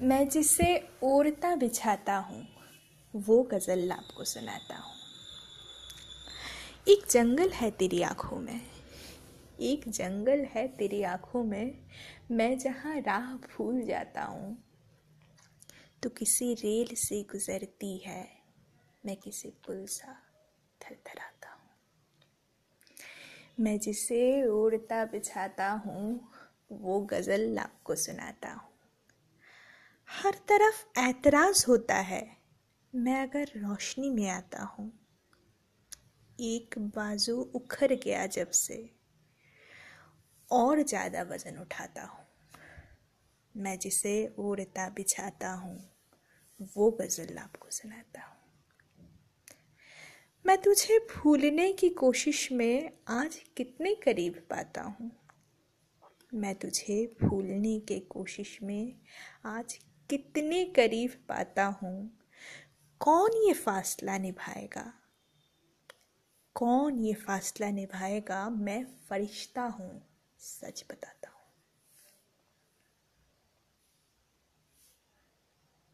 मैं जिसे ओरता बिछाता हूँ, वो गज़ल आपको सुनाता हूँ। एक जंगल है तेरी आँखों में, एक जंगल है तेरी आँखों में, मैं जहाँ राह भूल जाता हूँ। तो किसी रेल से गुजरती है, मैं किसी पुल सा थरथराता हूँ। मैं जिसे ओढ़ता बिछाता हूँ, वो गज़ल आपको सुनाता हूँ। हर तरफ़ ऐतराज़ होता है। मैं अगर रोशनी में आता हूँ, एक बाजू उखड़ गया जब से, और ज़्यादा वज़न उठाता हूँ। मैं जिसे ओढ़ता बिछाता हूँ, वो गज़ल आपको सुनाता हूँ। मैं तुझे भूलने की कोशिश में आज कितने करीब पाता हूँ? मैं तुझे भूलने के कोशिश में आज कितने करीब पाता हूँ? कौन ये फासला निभाएगा? कौन ये फासला निभाएगा? मैं फरिश्ता हूँ, सच बताता